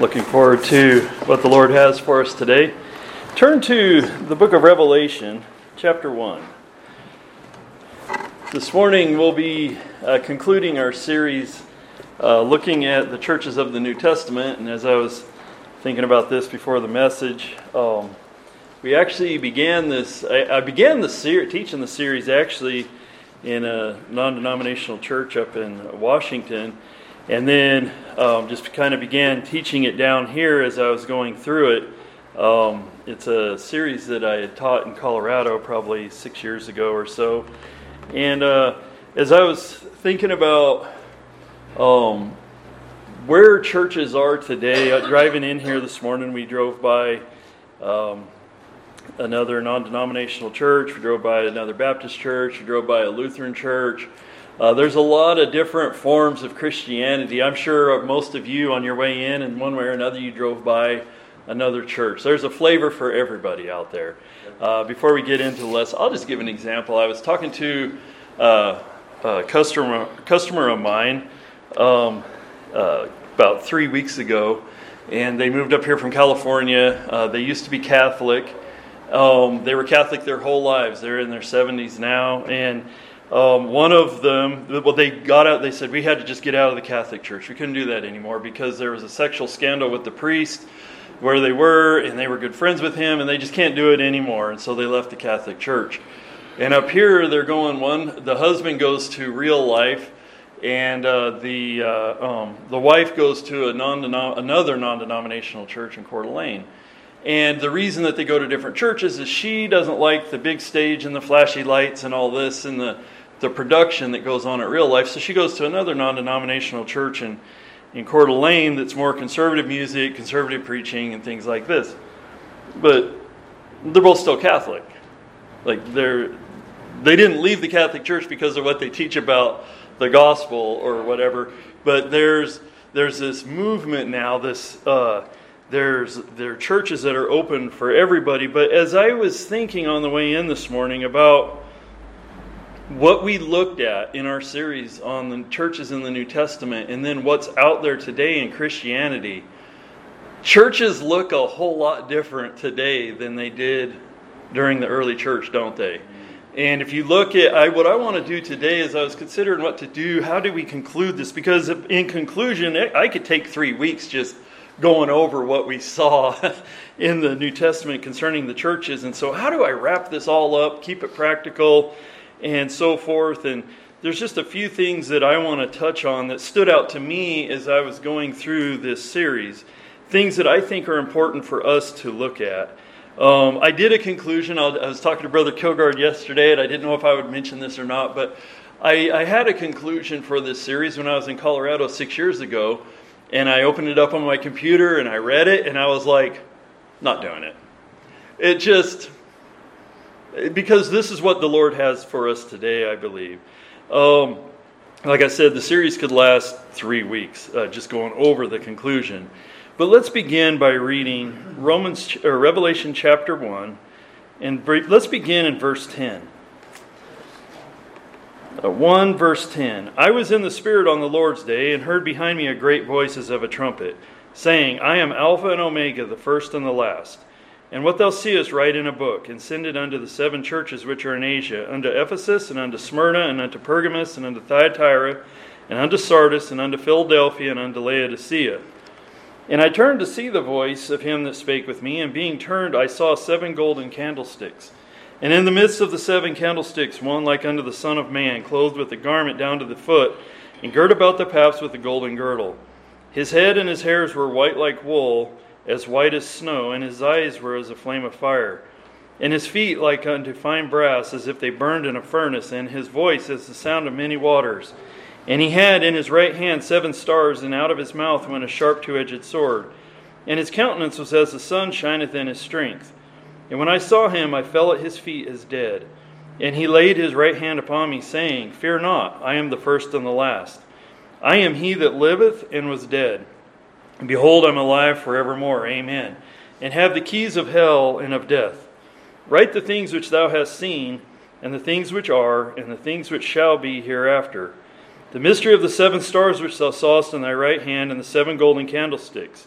Looking forward to what the Lord has for us today. Turn to the book of Revelation, chapter 1. This morning we'll be uh, concluding our series uh, looking at the churches of the New Testament. And as I was thinking about this before the message, um, we actually began this. I, I began the ser- teaching the series actually in a non denominational church up in Washington and then um, just kind of began teaching it down here as I was going through it. Um, it's a series that I had taught in Colorado probably six years ago or so. And uh, as I was thinking about um, where churches are today, uh, driving in here this morning, we drove by um, another non denominational church, we drove by another Baptist church, we drove by a Lutheran church. Uh, there's a lot of different forms of Christianity. I'm sure most of you on your way in, in one way or another, you drove by another church. There's a flavor for everybody out there. Uh, before we get into the lesson, I'll just give an example. I was talking to uh, a customer, customer of mine um, uh, about three weeks ago, and they moved up here from California. Uh, they used to be Catholic. Um, they were Catholic their whole lives. They're in their 70s now, and um, one of them, well, they got out, they said, we had to just get out of the Catholic Church. We couldn't do that anymore because there was a sexual scandal with the priest where they were, and they were good friends with him, and they just can't do it anymore. And so they left the Catholic Church. And up here, they're going one, the husband goes to real life, and uh, the, uh, um, the wife goes to a non another non denominational church in Coeur d'Alene. And the reason that they go to different churches is she doesn't like the big stage and the flashy lights and all this and the the production that goes on at real life. So she goes to another non denominational church in, in Coeur d'Alene that's more conservative music, conservative preaching, and things like this. But they're both still Catholic. Like they're they didn't leave the Catholic Church because of what they teach about the gospel or whatever. But there's there's this movement now. This uh, there's there are churches that are open for everybody. But as I was thinking on the way in this morning about what we looked at in our series on the churches in the New Testament and then what's out there today in Christianity, churches look a whole lot different today than they did during the early church, don't they? And if you look at I, what I want to do today is I was considering what to do. How do we conclude this? Because in conclusion, I could take three weeks just going over what we saw in the New Testament concerning the churches. And so, how do I wrap this all up, keep it practical, and so forth. And there's just a few things that I want to touch on that stood out to me as I was going through this series. Things that I think are important for us to look at. Um, I did a conclusion. I was talking to Brother Kilgard yesterday, and I didn't know if I would mention this or not, but I, I had a conclusion for this series when I was in Colorado six years ago, and I opened it up on my computer and I read it, and I was like, not doing it. It just, because this is what the Lord has for us today, I believe. Um, like I said, the series could last three weeks, uh, just going over the conclusion. But let's begin by reading Romans or Revelation chapter one, and let's begin in verse ten. Uh, 1 verse 10 I was in the Spirit on the Lord's day and heard behind me a great voice as of a trumpet, saying, I am Alpha and Omega, the first and the last. And what thou seest, write in a book, and send it unto the seven churches which are in Asia, unto Ephesus, and unto Smyrna, and unto Pergamos, and unto Thyatira, and unto Sardis, and unto Philadelphia, and unto Laodicea. And I turned to see the voice of him that spake with me, and being turned, I saw seven golden candlesticks. And in the midst of the seven candlesticks, one like unto the Son of Man, clothed with a garment down to the foot, and girt about the paps with a golden girdle. His head and his hairs were white like wool as white as snow, and his eyes were as a flame of fire, and his feet like unto fine brass, as if they burned in a furnace, and his voice as the sound of many waters. And he had in his right hand seven stars, and out of his mouth went a sharp two edged sword. And his countenance was as the sun shineth in his strength. And when I saw him, I fell at his feet as dead. And he laid his right hand upon me, saying, Fear not, I am the first and the last. I am he that liveth and was dead and behold, I'm alive forevermore. Amen. And have the keys of hell and of death. Write the things which thou hast seen, and the things which are, and the things which shall be hereafter. The mystery of the seven stars which thou sawest in thy right hand, and the seven golden candlesticks.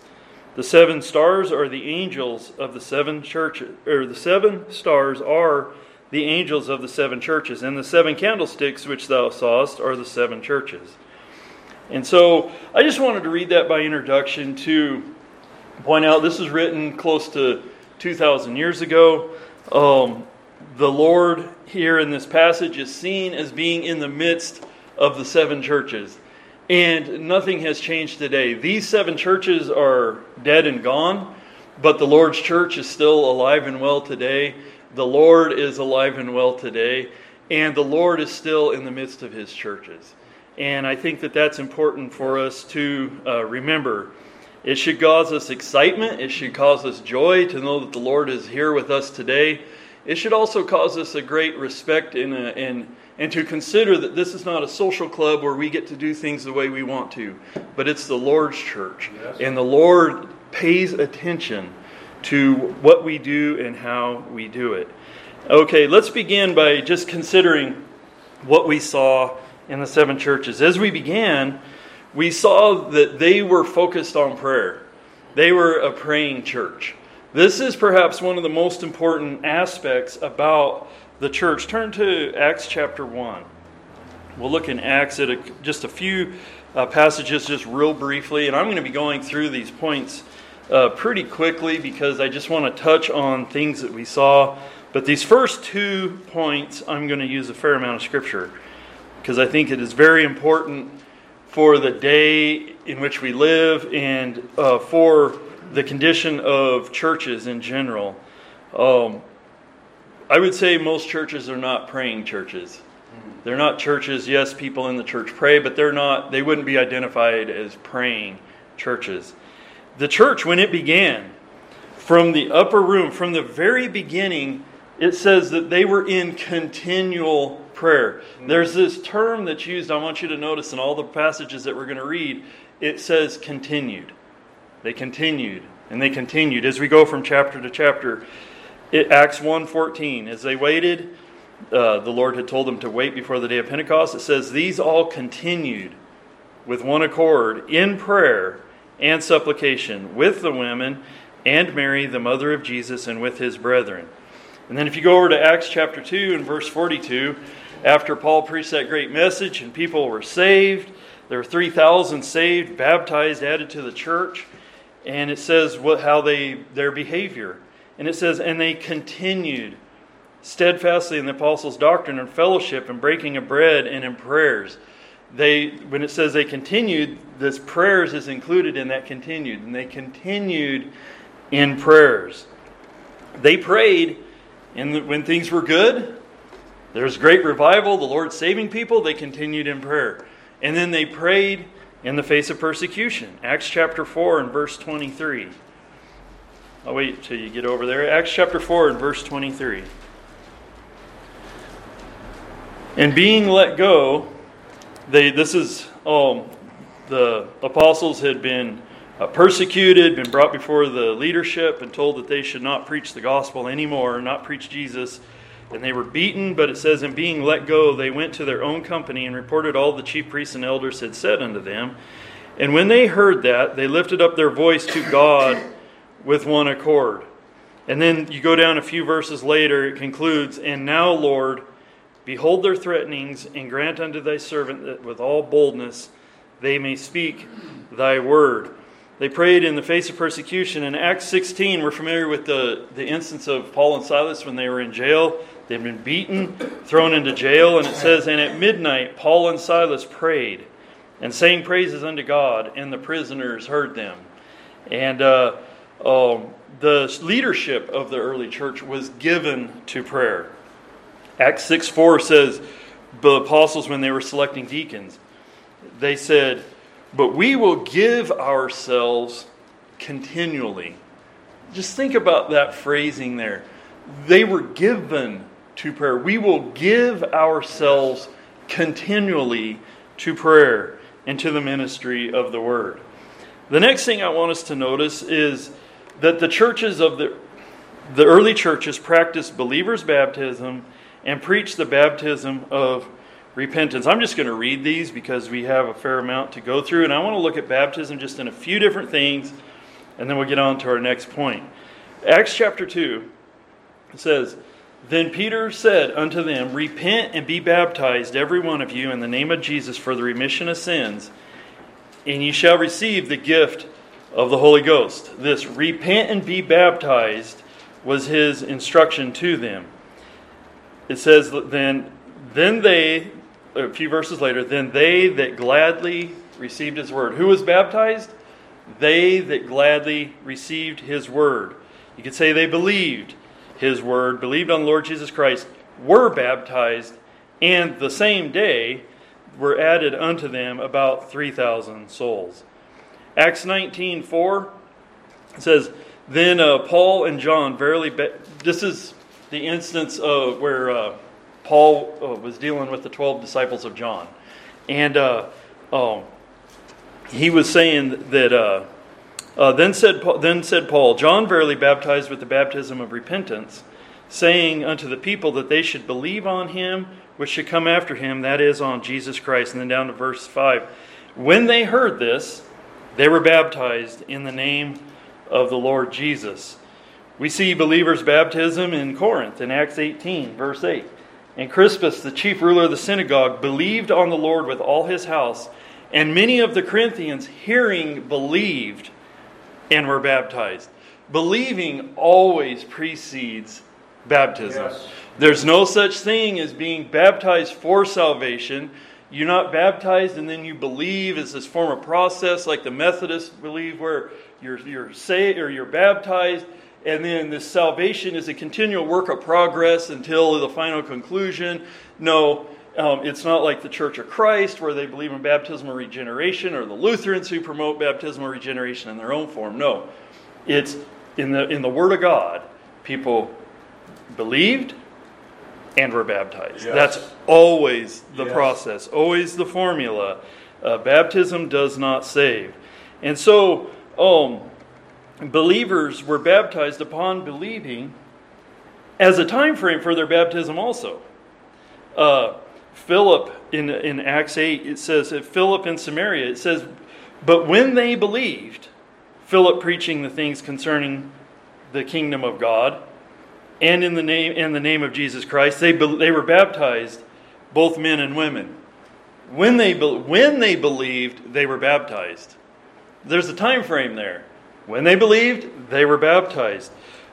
The seven stars are the angels of the seven churches, or the seven stars are the angels of the seven churches, and the seven candlesticks which thou sawest are the seven churches. And so I just wanted to read that by introduction to point out this is written close to 2,000 years ago. Um, the Lord here in this passage is seen as being in the midst of the seven churches. And nothing has changed today. These seven churches are dead and gone, but the Lord's church is still alive and well today. The Lord is alive and well today, and the Lord is still in the midst of his churches. And I think that that's important for us to uh, remember. It should cause us excitement, it should cause us joy to know that the Lord is here with us today. It should also cause us a great respect and, a, and and to consider that this is not a social club where we get to do things the way we want to, but it's the Lord's church. Yes. And the Lord pays attention to what we do and how we do it. Okay, let's begin by just considering what we saw in the seven churches. As we began, we saw that they were focused on prayer, they were a praying church. This is perhaps one of the most important aspects about the church. Turn to Acts chapter 1. We'll look in Acts at a, just a few uh, passages, just real briefly, and I'm going to be going through these points uh, pretty quickly because I just want to touch on things that we saw. But these first two points, I'm going to use a fair amount of scripture because I think it is very important for the day in which we live and uh, for the condition of churches in general. Um, I would say most churches are not praying churches. They're not churches. Yes, people in the church pray, but they're not. They wouldn't be identified as praying churches. The church, when it began, from the upper room, from the very beginning, it says that they were in continual prayer. There's this term that's used, I want you to notice in all the passages that we're going to read, it says continued. They continued, and they continued. As we go from chapter to chapter, it, Acts 1.14, as they waited, uh, the Lord had told them to wait before the day of Pentecost. It says, These all continued with one accord in prayer and supplication with the women and Mary, the mother of Jesus, and with his brethren. And then if you go over to Acts chapter 2 and verse 42, after Paul preached that great message and people were saved, there were 3,000 saved, baptized, added to the church. And it says what, how they their behavior. And it says, And they continued steadfastly in the apostles' doctrine and fellowship and breaking of bread and in prayers. They, when it says they continued, this prayers is included in that continued. And they continued in prayers. They prayed, and when things were good, there was great revival, the Lord saving people, they continued in prayer. And then they prayed in the face of persecution. Acts chapter 4 and verse 23. I'll wait till you get over there. Acts chapter 4 and verse 23. And being let go, they this is um, the apostles had been uh, persecuted, been brought before the leadership, and told that they should not preach the gospel anymore, not preach Jesus. And they were beaten, but it says, in being let go, they went to their own company and reported all the chief priests and elders had said unto them. And when they heard that, they lifted up their voice to God with one accord. And then you go down a few verses later, it concludes, And now, Lord, behold their threatenings, and grant unto thy servant that with all boldness they may speak thy word. They prayed in the face of persecution. In Acts 16, we're familiar with the, the instance of Paul and Silas when they were in jail. They'd been beaten, thrown into jail, and it says, And at midnight, Paul and Silas prayed and sang praises unto God, and the prisoners heard them. And uh, um, the leadership of the early church was given to prayer. Acts 6 4 says, the apostles, when they were selecting deacons, they said, But we will give ourselves continually. Just think about that phrasing there. They were given to prayer. We will give ourselves continually to prayer and to the ministry of the word. The next thing I want us to notice is that the churches of the, the early churches practiced believers' baptism and preached the baptism of repentance. I'm just going to read these because we have a fair amount to go through, and I want to look at baptism just in a few different things and then we'll get on to our next point. Acts chapter 2 says, Then Peter said unto them, Repent and be baptized, every one of you, in the name of Jesus for the remission of sins, and ye shall receive the gift of the Holy Ghost. This repent and be baptized was his instruction to them. It says, Then, then they, a few verses later, then they that gladly received his word. Who was baptized? They that gladly received his word. You could say they believed his word, believed on the Lord Jesus Christ, were baptized, and the same day were added unto them about 3,000 souls. Acts 19 4 says, Then uh, Paul and John verily, ba- this is the instance of where uh, Paul uh, was dealing with the 12 disciples of John. And uh, um, he was saying that uh, then said then said Paul, John verily baptized with the baptism of repentance, saying unto the people that they should believe on him which should come after him, that is on Jesus Christ. And then down to verse five, when they heard this, they were baptized in the name of the Lord Jesus. We see believers' baptism in Corinth in Acts 18, verse 8. And Crispus, the chief ruler of the synagogue, believed on the Lord with all his house. And many of the Corinthians, hearing, believed and were baptized. Believing always precedes baptism. Yes. There's no such thing as being baptized for salvation. You're not baptized and then you believe as this form of process, like the Methodists believe, where you're you're saved or you're baptized, and then this salvation is a continual work of progress until the final conclusion. No, um, it's not like the Church of Christ, where they believe in baptismal regeneration, or the Lutherans who promote baptismal regeneration in their own form. No, it's in the in the Word of God. People believed and were baptized. Yes. That's always the yes. process, always the formula. Uh, baptism does not save, and so um, believers were baptized upon believing as a time frame for their baptism also. Uh, Philip in, in Acts 8, it says that Philip in Samaria, it says, But when they believed, Philip preaching the things concerning the kingdom of God, and in the name, in the name of Jesus Christ, they, they were baptized, both men and women. When they, when they believed, they were baptized. There's a time frame there. When they believed, they were baptized.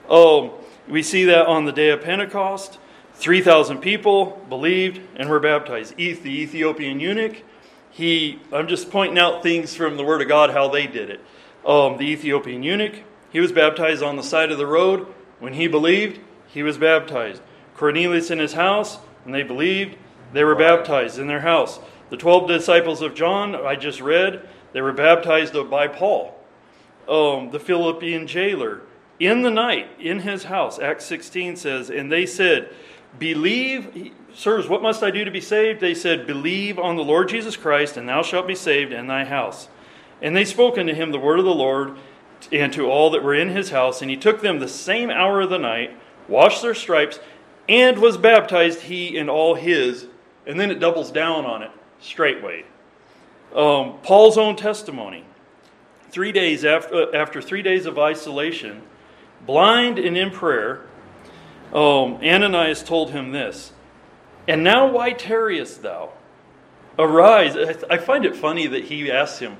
Oh, we see that on the day of Pentecost. 3,000 people believed and were baptized. The Ethiopian eunuch, he, I'm just pointing out things from the Word of God, how they did it. Um, the Ethiopian eunuch, he was baptized on the side of the road. When he believed, he was baptized. Cornelius in his house, when they believed, they were baptized in their house. The 12 disciples of John, I just read, they were baptized by Paul. Um, the Philippian jailer, in the night, in his house, Acts 16 says, and they said, Believe, sirs, what must I do to be saved? They said, Believe on the Lord Jesus Christ, and thou shalt be saved and thy house. And they spoke unto him the word of the Lord and to all that were in his house. And he took them the same hour of the night, washed their stripes, and was baptized, he and all his. And then it doubles down on it straightway. Um, Paul's own testimony. Three days after, after three days of isolation, blind and in prayer, um, Ananias told him this And now why tarriest thou? Arise. I find it funny that he asks him,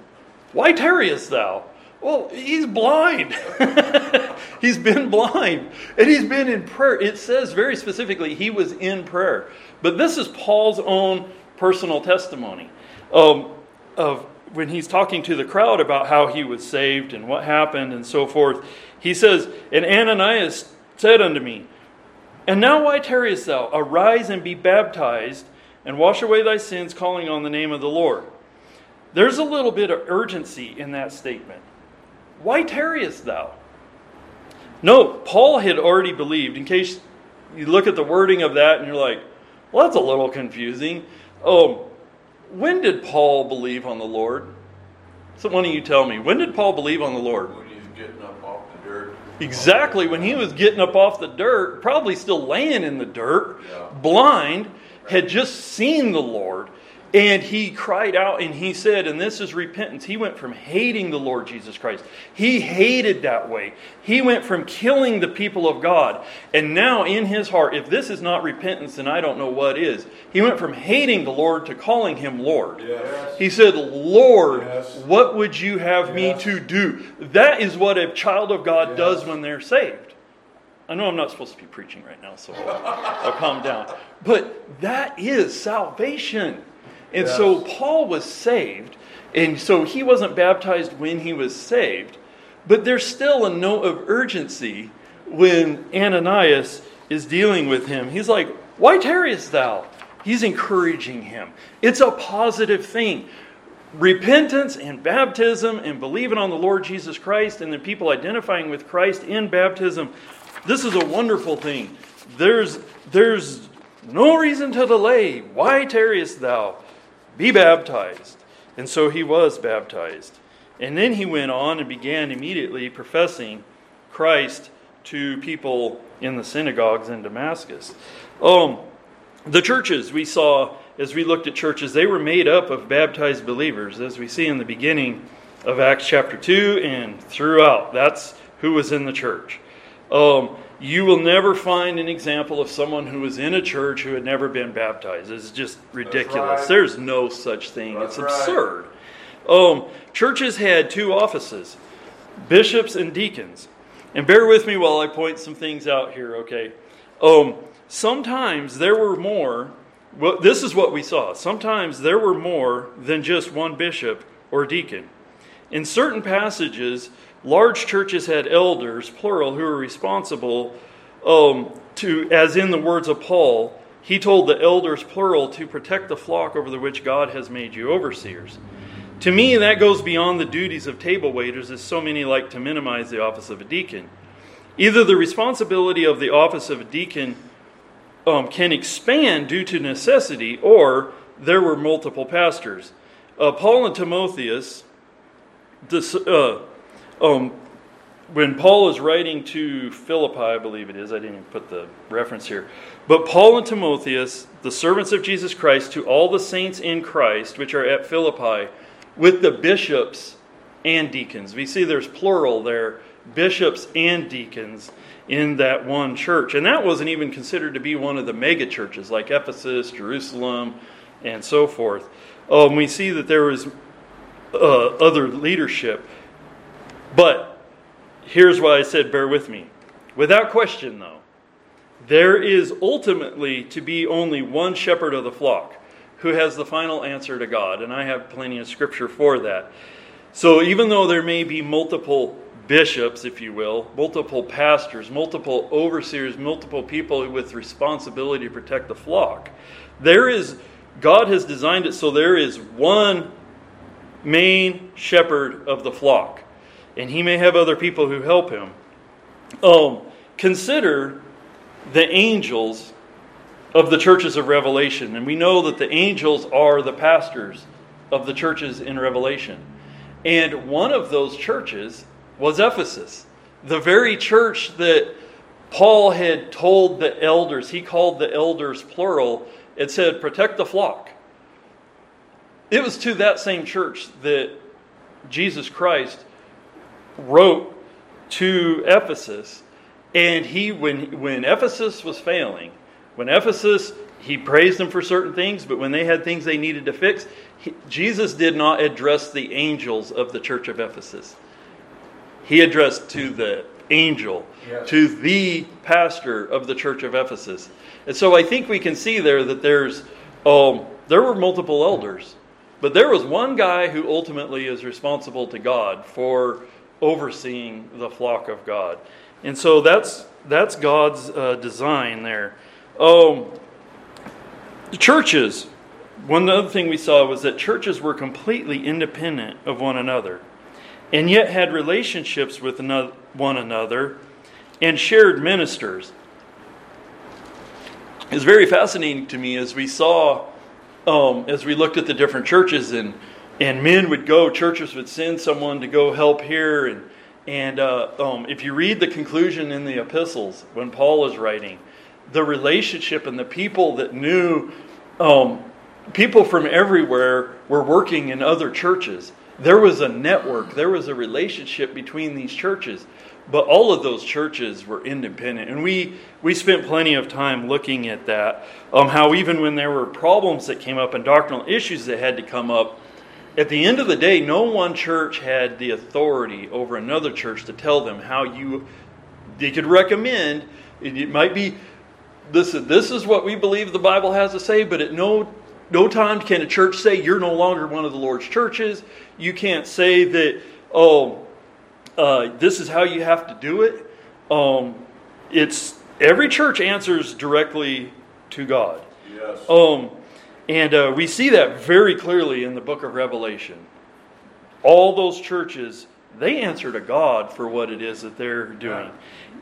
Why tarriest thou? Well, he's blind. he's been blind. And he's been in prayer. It says very specifically he was in prayer. But this is Paul's own personal testimony um, of when he's talking to the crowd about how he was saved and what happened and so forth. He says, And Ananias said unto me, and now why tarriest thou? Arise and be baptized, and wash away thy sins, calling on the name of the Lord. There's a little bit of urgency in that statement. Why tarriest thou? No, Paul had already believed. In case you look at the wording of that and you're like, well, that's a little confusing. Oh, when did Paul believe on the Lord? So, why don't you tell me? When did Paul believe on the Lord? Exactly. When he was getting up off the dirt, probably still laying in the dirt, yeah. blind, had just seen the Lord. And he cried out and he said, and this is repentance. He went from hating the Lord Jesus Christ. He hated that way. He went from killing the people of God. And now in his heart, if this is not repentance, then I don't know what is. He went from hating the Lord to calling him Lord. Yes. He said, Lord, yes. what would you have yes. me to do? That is what a child of God does when they're saved. I know I'm not supposed to be preaching right now, so I'll, I'll calm down. But that is salvation. And yes. so Paul was saved, and so he wasn't baptized when he was saved, but there's still a note of urgency when Ananias is dealing with him. He's like, Why tarriest thou? He's encouraging him. It's a positive thing. Repentance and baptism and believing on the Lord Jesus Christ and the people identifying with Christ in baptism, this is a wonderful thing. There's, there's no reason to delay. Why tarriest thou? Be baptized. And so he was baptized. And then he went on and began immediately professing Christ to people in the synagogues in Damascus. Um, the churches we saw as we looked at churches, they were made up of baptized believers, as we see in the beginning of Acts chapter 2 and throughout. That's who was in the church. Um, you will never find an example of someone who was in a church who had never been baptized. It's just ridiculous. Right. There's no such thing. That's it's absurd. Right. Um, churches had two offices bishops and deacons. And bear with me while I point some things out here, okay? Um, sometimes there were more, well, this is what we saw. Sometimes there were more than just one bishop or deacon. In certain passages, large churches had elders, plural, who were responsible um, to, as in the words of Paul, he told the elders, plural, to protect the flock over the which God has made you overseers. To me, that goes beyond the duties of table waiters, as so many like to minimize the office of a deacon. Either the responsibility of the office of a deacon um, can expand due to necessity, or there were multiple pastors. Uh, Paul and Timotheus, uh, um, when Paul is writing to Philippi, I believe it is, I didn't even put the reference here. But Paul and Timotheus, the servants of Jesus Christ, to all the saints in Christ which are at Philippi, with the bishops and deacons. We see there's plural there bishops and deacons in that one church. And that wasn't even considered to be one of the mega churches like Ephesus, Jerusalem, and so forth. Um, we see that there was uh, other leadership. But here's why I said, bear with me. Without question, though, there is ultimately to be only one shepherd of the flock who has the final answer to God. And I have plenty of scripture for that. So even though there may be multiple bishops, if you will, multiple pastors, multiple overseers, multiple people with responsibility to protect the flock, there is, God has designed it so there is one main shepherd of the flock and he may have other people who help him. Um, consider the angels of the churches of Revelation. And we know that the angels are the pastors of the churches in Revelation. And one of those churches was Ephesus, the very church that Paul had told the elders, he called the elders plural, it said, protect the flock. It was to that same church that Jesus Christ wrote to Ephesus, and he when when Ephesus was failing, when Ephesus he praised them for certain things, but when they had things they needed to fix, he, Jesus did not address the angels of the church of Ephesus. He addressed to the angel, yes. to the pastor of the church of Ephesus. And so I think we can see there that there's um, there were multiple elders, but there was one guy who ultimately is responsible to God for overseeing the flock of God. And so that's that's God's uh, design there. Um, churches. One other thing we saw was that churches were completely independent of one another, and yet had relationships with one another and shared ministers. It's very fascinating to me as we saw, um, as we looked at the different churches and and men would go, churches would send someone to go help here. And, and uh, um, if you read the conclusion in the epistles when Paul is writing, the relationship and the people that knew um, people from everywhere were working in other churches. There was a network, there was a relationship between these churches. But all of those churches were independent. And we, we spent plenty of time looking at that. Um, how even when there were problems that came up and doctrinal issues that had to come up, at the end of the day, no one church had the authority over another church to tell them how you. They could recommend. It might be this. This is what we believe the Bible has to say, but at no no time can a church say you're no longer one of the Lord's churches. You can't say that. Oh, uh, this is how you have to do it. Um, it's every church answers directly to God. Yes. Um, and uh, we see that very clearly in the book of Revelation. All those churches, they answer to God for what it is that they're doing.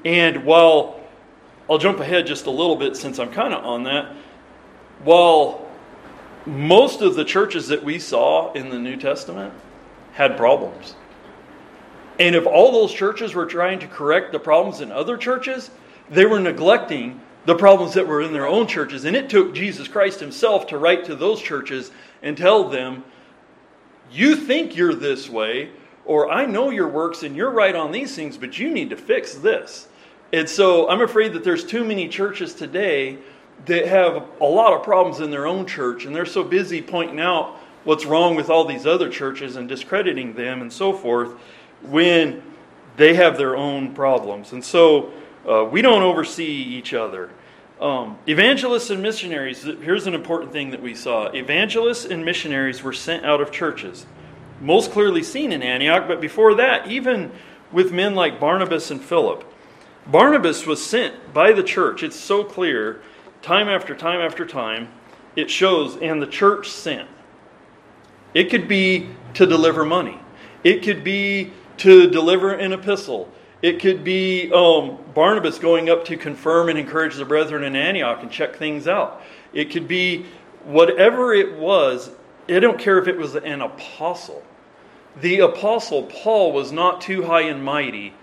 And while I'll jump ahead just a little bit since I'm kind of on that, while most of the churches that we saw in the New Testament had problems. And if all those churches were trying to correct the problems in other churches, they were neglecting the problems that were in their own churches. And it took Jesus Christ himself to write to those churches and tell them, You think you're this way, or I know your works and you're right on these things, but you need to fix this. And so I'm afraid that there's too many churches today that have a lot of problems in their own church, and they're so busy pointing out what's wrong with all these other churches and discrediting them and so forth when they have their own problems. And so uh, we don't oversee each other. Um, evangelists and missionaries, here's an important thing that we saw. Evangelists and missionaries were sent out of churches, most clearly seen in Antioch, but before that, even with men like Barnabas and Philip. Barnabas was sent by the church. It's so clear, time after time after time, it shows, and the church sent. It could be to deliver money, it could be to deliver an epistle. It could be um, Barnabas going up to confirm and encourage the brethren in Antioch and check things out. It could be whatever it was. I don't care if it was an apostle. The apostle Paul was not too high and mighty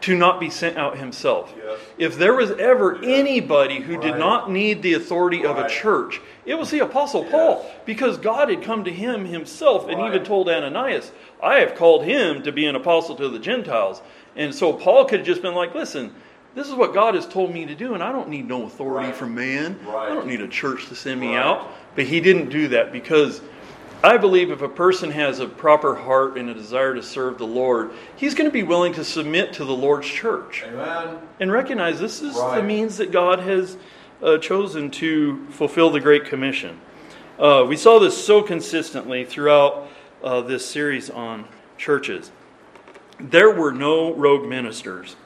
to not be sent out himself. Yes. If there was ever anybody who did not need the authority of a church, it was the apostle Yes. Paul because God had come to him himself and even told Ananias, I have called him to be an apostle to the Gentiles. And so Paul could have just been like, listen, this is what God has told me to do, and I don't need no authority Right. from man. Right. I don't need a church to send me Right. out. But he didn't do that because I believe if a person has a proper heart and a desire to serve the Lord, he's going to be willing to submit to the Lord's church Amen. and recognize this is the means that God has uh, chosen to fulfill the Great Commission. Uh, we saw this so consistently throughout uh, this series on churches. There were no rogue ministers.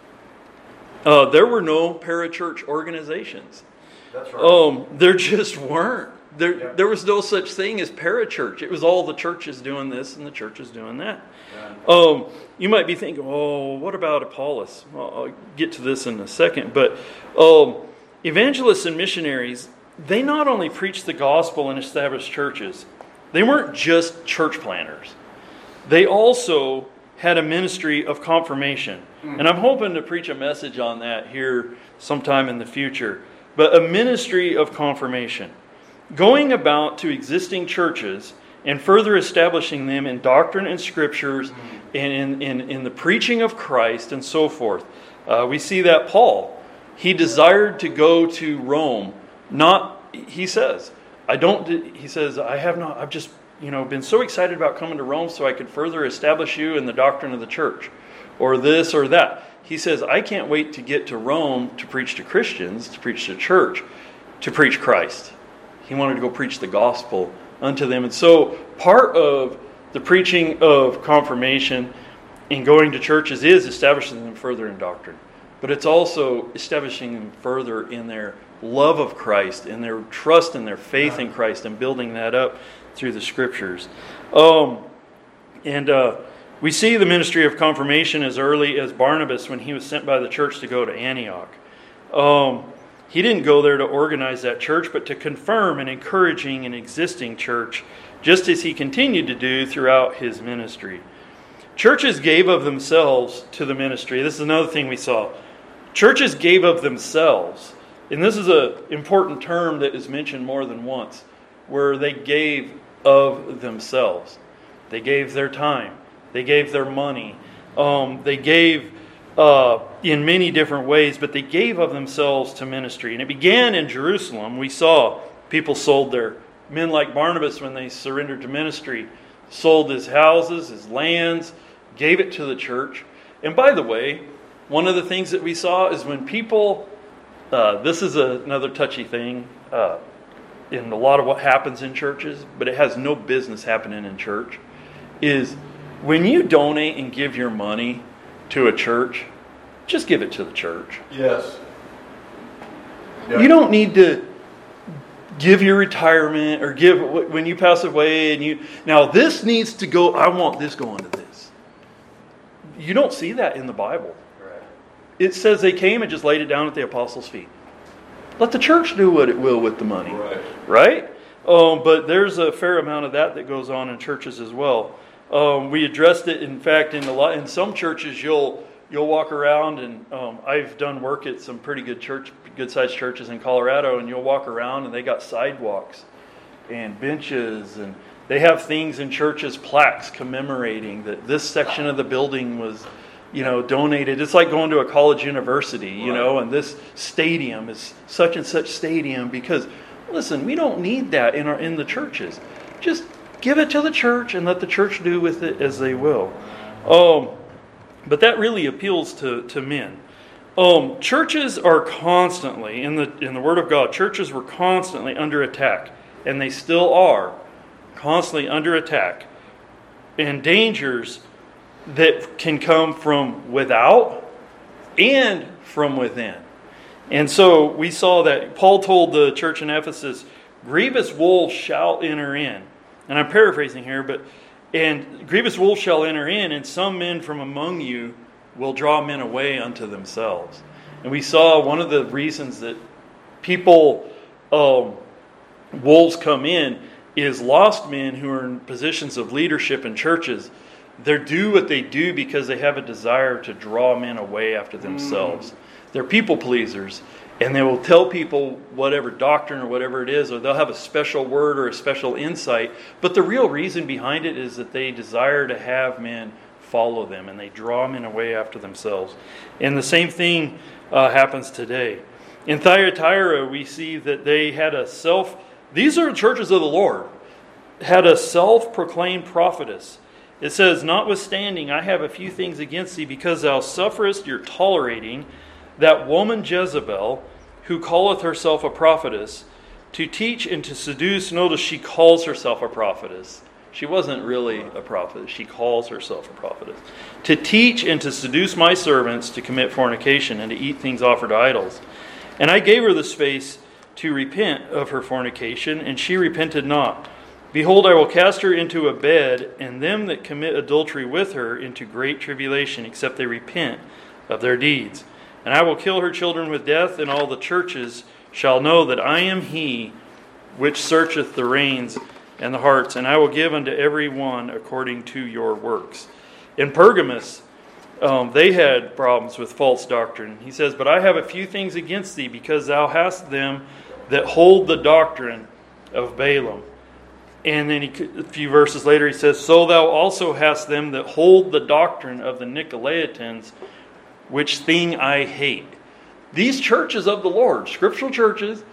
Uh, there were no parachurch organizations. That's right. Um, there just weren't. There, Yeah. there was no such thing as parachurch. It was all the churches doing this and the churches doing that. Yeah. Um, you might be thinking, oh, what about Apollos? Well, I'll get to this in a second. But um, evangelists and missionaries, they not only preached the gospel and established churches, they weren't just church planters. They also had a ministry of confirmation. And I'm hoping to preach a message on that here sometime in the future. But a ministry of confirmation. Going about to existing churches and further establishing them in doctrine and scriptures and in, in, in the preaching of Christ and so forth. Uh, we see that Paul, he desired to go to Rome. Not, he says, I don't, he says, I have not, I've just, you know, been so excited about coming to Rome so I could further establish you in the doctrine of the church or this or that. He says, I can't wait to get to Rome to preach to Christians, to preach to church, to preach Christ. He wanted to go preach the gospel unto them. And so part of the preaching of confirmation and going to churches is establishing them further in doctrine. But it's also establishing them further in their love of Christ, in their trust and their faith in Christ, and building that up through the scriptures. Um, and uh, we see the ministry of confirmation as early as Barnabas when he was sent by the church to go to Antioch. Um, he didn't go there to organize that church, but to confirm and encouraging an existing church, just as he continued to do throughout his ministry. Churches gave of themselves to the ministry. This is another thing we saw. Churches gave of themselves, and this is an important term that is mentioned more than once. Where they gave of themselves. They gave their time, they gave their money, um, they gave uh, in many different ways, but they gave of themselves to ministry. And it began in Jerusalem. We saw people sold their men like Barnabas when they surrendered to ministry, sold his houses, his lands, gave it to the church. And by the way, one of the things that we saw is when people, uh, this is a, another touchy thing uh, in a lot of what happens in churches, but it has no business happening in church, is when you donate and give your money to a church, just give it to the church. Yes. You don't need to give your retirement or give when you pass away and you now this needs to go I want this going to this. You don't see that in the Bible. Right. It says they came and just laid it down at the apostles' feet. Let the church do what it will with the money. Right. Right? Um, but there's a fair amount of that that goes on in churches as well. Um, we addressed it, in fact, in a lot in some churches. You'll you'll walk around, and um, I've done work at some pretty good church, good sized churches in Colorado, and you'll walk around, and they got sidewalks and benches, and they have things in churches, plaques commemorating that this section of the building was, you know, donated. It's like going to a college university, you know, and this stadium is such and such stadium because, listen, we don't need that in our in the churches. Just give it to the church and let the church do with it as they will. Um, but that really appeals to, to men. Um, churches are constantly, in the, in the Word of God, churches were constantly under attack, and they still are constantly under attack, and dangers that can come from without and from within. And so we saw that Paul told the church in Ephesus, grievous wolves shall enter in. And I'm paraphrasing here, but and grievous wolves shall enter in, and some men from among you will draw men away unto themselves. And we saw one of the reasons that people, um, wolves come in, is lost men who are in positions of leadership in churches. They do what they do because they have a desire to draw men away after themselves. Mm. They're people pleasers and they will tell people whatever doctrine or whatever it is, or they'll have a special word or a special insight. But the real reason behind it is that they desire to have men follow them and they draw men away after themselves. And the same thing uh, happens today. In Thyatira, we see that they had a self, these are churches of the Lord, had a self proclaimed prophetess. It says, Notwithstanding, I have a few things against thee, because thou sufferest, you're tolerating that woman Jezebel, who calleth herself a prophetess, to teach and to seduce. Notice she calls herself a prophetess. She wasn't really a prophetess. She calls herself a prophetess. To teach and to seduce my servants to commit fornication and to eat things offered to idols. And I gave her the space to repent of her fornication, and she repented not. Behold, I will cast her into a bed, and them that commit adultery with her into great tribulation, except they repent of their deeds. And I will kill her children with death, and all the churches shall know that I am he which searcheth the reins and the hearts, and I will give unto every one according to your works. In Pergamus, um, they had problems with false doctrine. He says, But I have a few things against thee, because thou hast them that hold the doctrine of Balaam. And then he, a few verses later, he says, So thou also hast them that hold the doctrine of the Nicolaitans which thing I hate. These churches of the Lord, scriptural churches,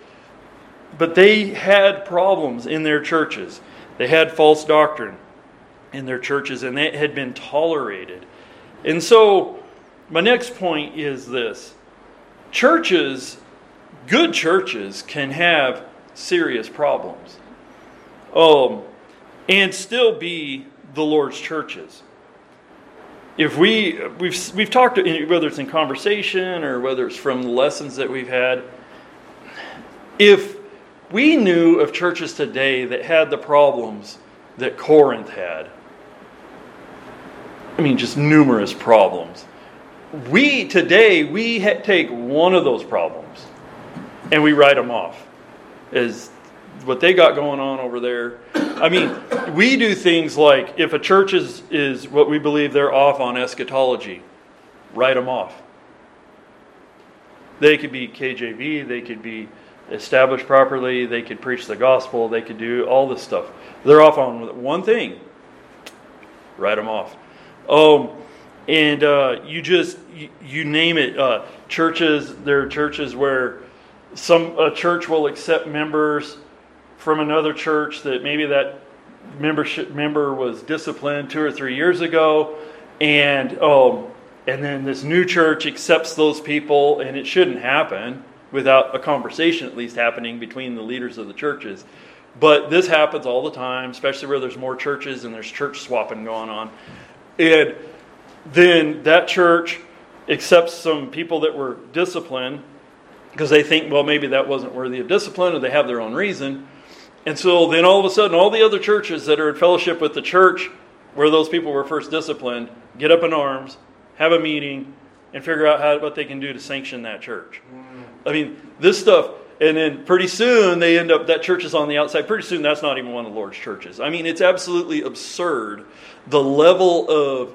but they had problems in their churches. They had false doctrine in their churches, and it had been tolerated. And so, my next point is this churches, good churches, can have serious problems um, and still be the Lord's churches if we we've we've talked whether it's in conversation or whether it's from lessons that we've had if we knew of churches today that had the problems that Corinth had I mean just numerous problems we today we take one of those problems and we write them off as what they got going on over there. I mean, we do things like if a church is, is what we believe they're off on eschatology, write them off. They could be KJV, they could be established properly. They could preach the gospel. They could do all this stuff. They're off on one thing. Write them off. Um, and uh, you just you, you name it. Uh, churches. There are churches where some a church will accept members from another church that maybe that membership member was disciplined two or three years ago, and um, and then this new church accepts those people, and it shouldn't happen without a conversation at least happening between the leaders of the churches. But this happens all the time, especially where there's more churches and there's church swapping going on. And then that church accepts some people that were disciplined because they think, well, maybe that wasn't worthy of discipline or they have their own reason. And so then all of a sudden, all the other churches that are in fellowship with the church where those people were first disciplined get up in arms, have a meeting, and figure out how, what they can do to sanction that church. Mm. I mean, this stuff, and then pretty soon they end up, that church is on the outside. Pretty soon that's not even one of the Lord's churches. I mean, it's absolutely absurd the level of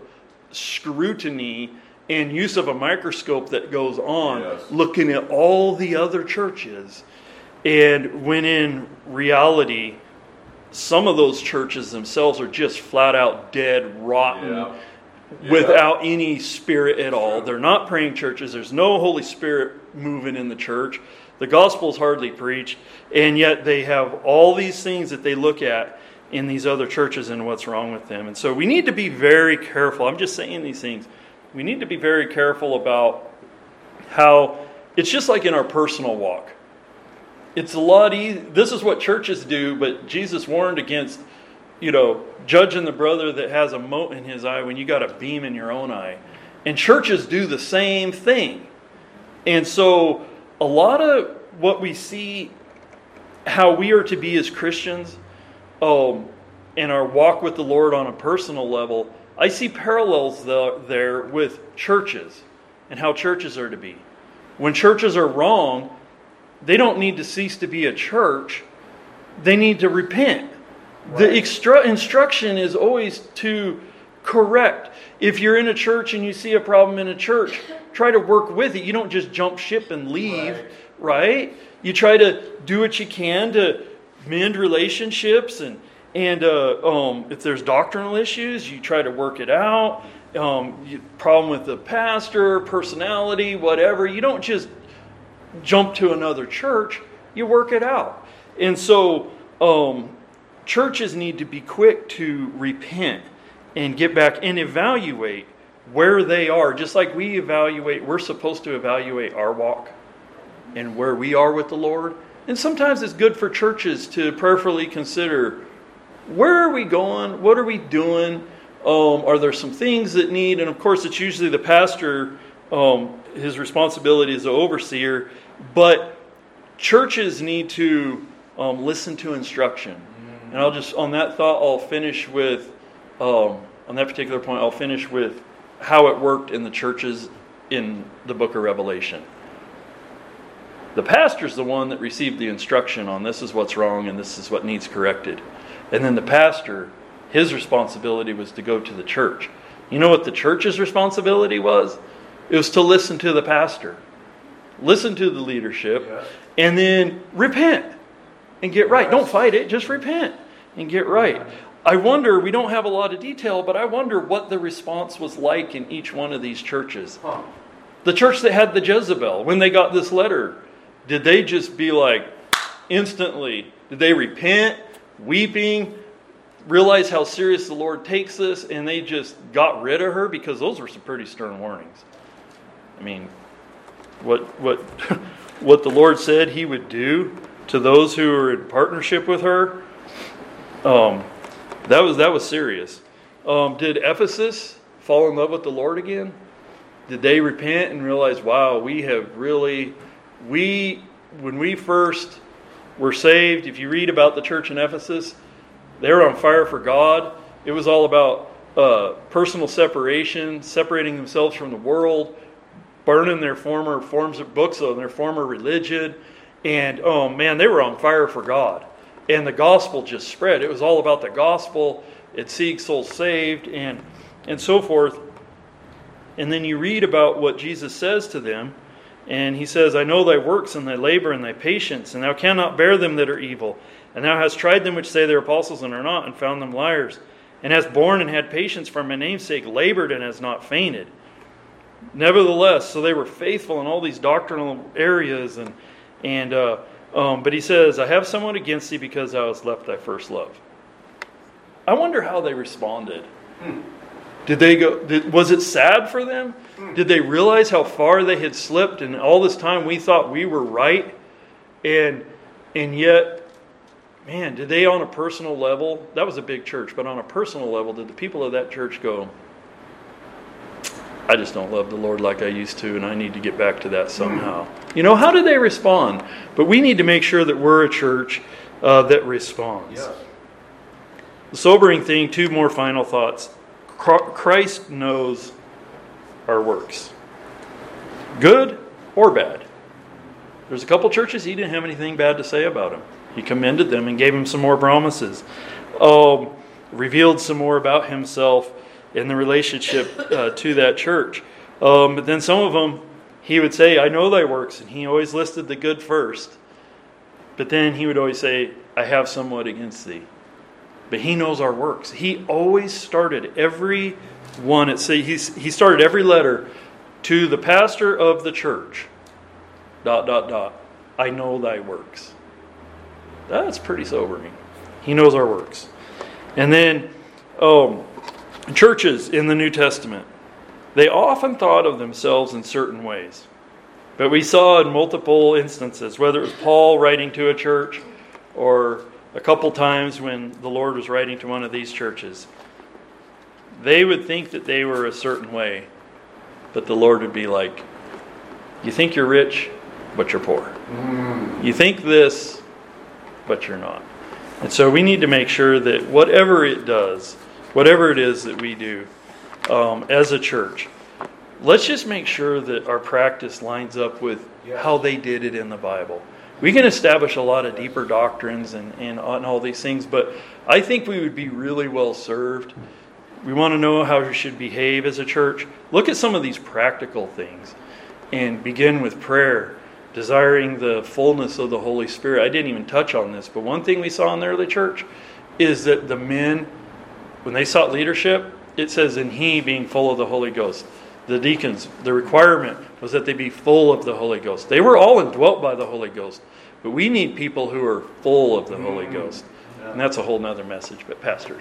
scrutiny and use of a microscope that goes on yes. looking at all the other churches. And when in reality, some of those churches themselves are just flat out dead, rotten. Yeah yeah. without any spirit at all. They're not praying churches. There's no Holy Spirit moving in the church. The gospel is hardly preached, and yet they have all these things that they look at in these other churches and what's wrong with them. And so we need to be very careful. I'm just saying these things. We need to be very careful about how it's just like in our personal walk. It's a lot easy. This is what churches do, but Jesus warned against you know, judging the brother that has a mote in his eye when you got a beam in your own eye. And churches do the same thing. And so, a lot of what we see, how we are to be as Christians, um, in our walk with the Lord on a personal level, I see parallels there with churches and how churches are to be. When churches are wrong, they don't need to cease to be a church, they need to repent. The extra- instruction is always to correct. If you're in a church and you see a problem in a church, try to work with it. You don't just jump ship and leave, right? right? You try to do what you can to mend relationships and and uh, um, if there's doctrinal issues, you try to work it out. Um, you, problem with the pastor, personality, whatever. You don't just jump to another church. You work it out. And so um, churches need to be quick to repent and get back and evaluate where they are, just like we evaluate, we're supposed to evaluate our walk and where we are with the Lord. And sometimes it's good for churches to prayerfully consider where are we going? What are we doing? Um, are there some things that need? And of course, it's usually the pastor, um, his responsibility as an overseer, but churches need to um, listen to instruction and I'll just, on that thought, I'll finish with, um, on that particular point, I'll finish with how it worked in the churches in the book of Revelation. The pastor's the one that received the instruction on this is what's wrong and this is what needs corrected. And then the pastor, his responsibility was to go to the church. You know what the church's responsibility was? It was to listen to the pastor, listen to the leadership, and then repent and get right. Don't fight it, just repent and get right. I wonder, we don't have a lot of detail, but I wonder what the response was like in each one of these churches. The church that had the Jezebel, when they got this letter, did they just be like instantly, did they repent, weeping, realize how serious the Lord takes this, and they just got rid of her? Because those were some pretty stern warnings. I mean, what, what, what the Lord said he would do to those who are in partnership with her um, that was that was serious. Um, did Ephesus fall in love with the Lord again? Did they repent and realize, wow, we have really, we when we first were saved. If you read about the church in Ephesus, they were on fire for God. It was all about uh, personal separation, separating themselves from the world, burning their former forms of books of their former religion, and oh man, they were on fire for God and the gospel just spread. It was all about the gospel. It seeks souls saved and and so forth. And then you read about what Jesus says to them, And he says, I know thy works and thy labor and thy patience, and thou cannot bear them that are evil. And thou hast tried them which say they're apostles and are not, and found them liars. And hast borne and had patience for my name's sake, labored and has not fainted. Nevertheless, so they were faithful in all these doctrinal areas, and and uh, um, but he says, I have someone against thee because thou hast left thy first love. I wonder how they responded. Hmm. Did they go? Did, was it sad for them? Hmm. Did they realize how far they had slipped, and all this time we thought we were right, and and yet man, did they on a personal level, that was a big church, but on a personal level, did the people of that church go, I just don't love the Lord like I used to, and I need to get back to that somehow? You know, how do they respond? But we need to make sure that we're a church uh, that responds. Yes. The sobering thing, two more final thoughts. Christ knows our works, good or bad. There's a couple churches he didn't have anything bad to say about them. He commended them and gave him some more promises. Um, revealed some more about himself in the relationship uh, to that church. Um, but then some of them, he would say, I know thy works. And he always listed the good first. But then he would always say, I have somewhat against thee. But he knows our works. He always started every one. At say he started every letter to the pastor of the church. Dot dot dot. I know thy works. That's pretty sobering. He knows our works. And then, um, churches in the New Testament, they often thought of themselves in certain ways. But we saw in multiple instances, whether it was Paul writing to a church or a couple times when the Lord was writing to one of these churches, they would think that they were a certain way, but the Lord would be like, You think you're rich, but you're poor. You think this, but you're not. And so we need to make sure that whatever it does, whatever it is that we do um, as a church, let's just make sure that our practice lines up with how they did it in the Bible. We can establish a lot of deeper doctrines and, and, and all these things, but I think we would be really well served. We want to know how we should behave as a church. Look at some of these practical things and begin with prayer desiring the fullness of the Holy Spirit. I didn't even touch on this, but one thing we saw in the early church is that the men, when they sought leadership, it says, and he being full of the Holy Ghost. The deacons, the requirement was that they be full of the Holy Ghost. They were all indwelt by the Holy Ghost, but we need people who are full of the Holy Ghost. And that's a whole nother message, but Pastor.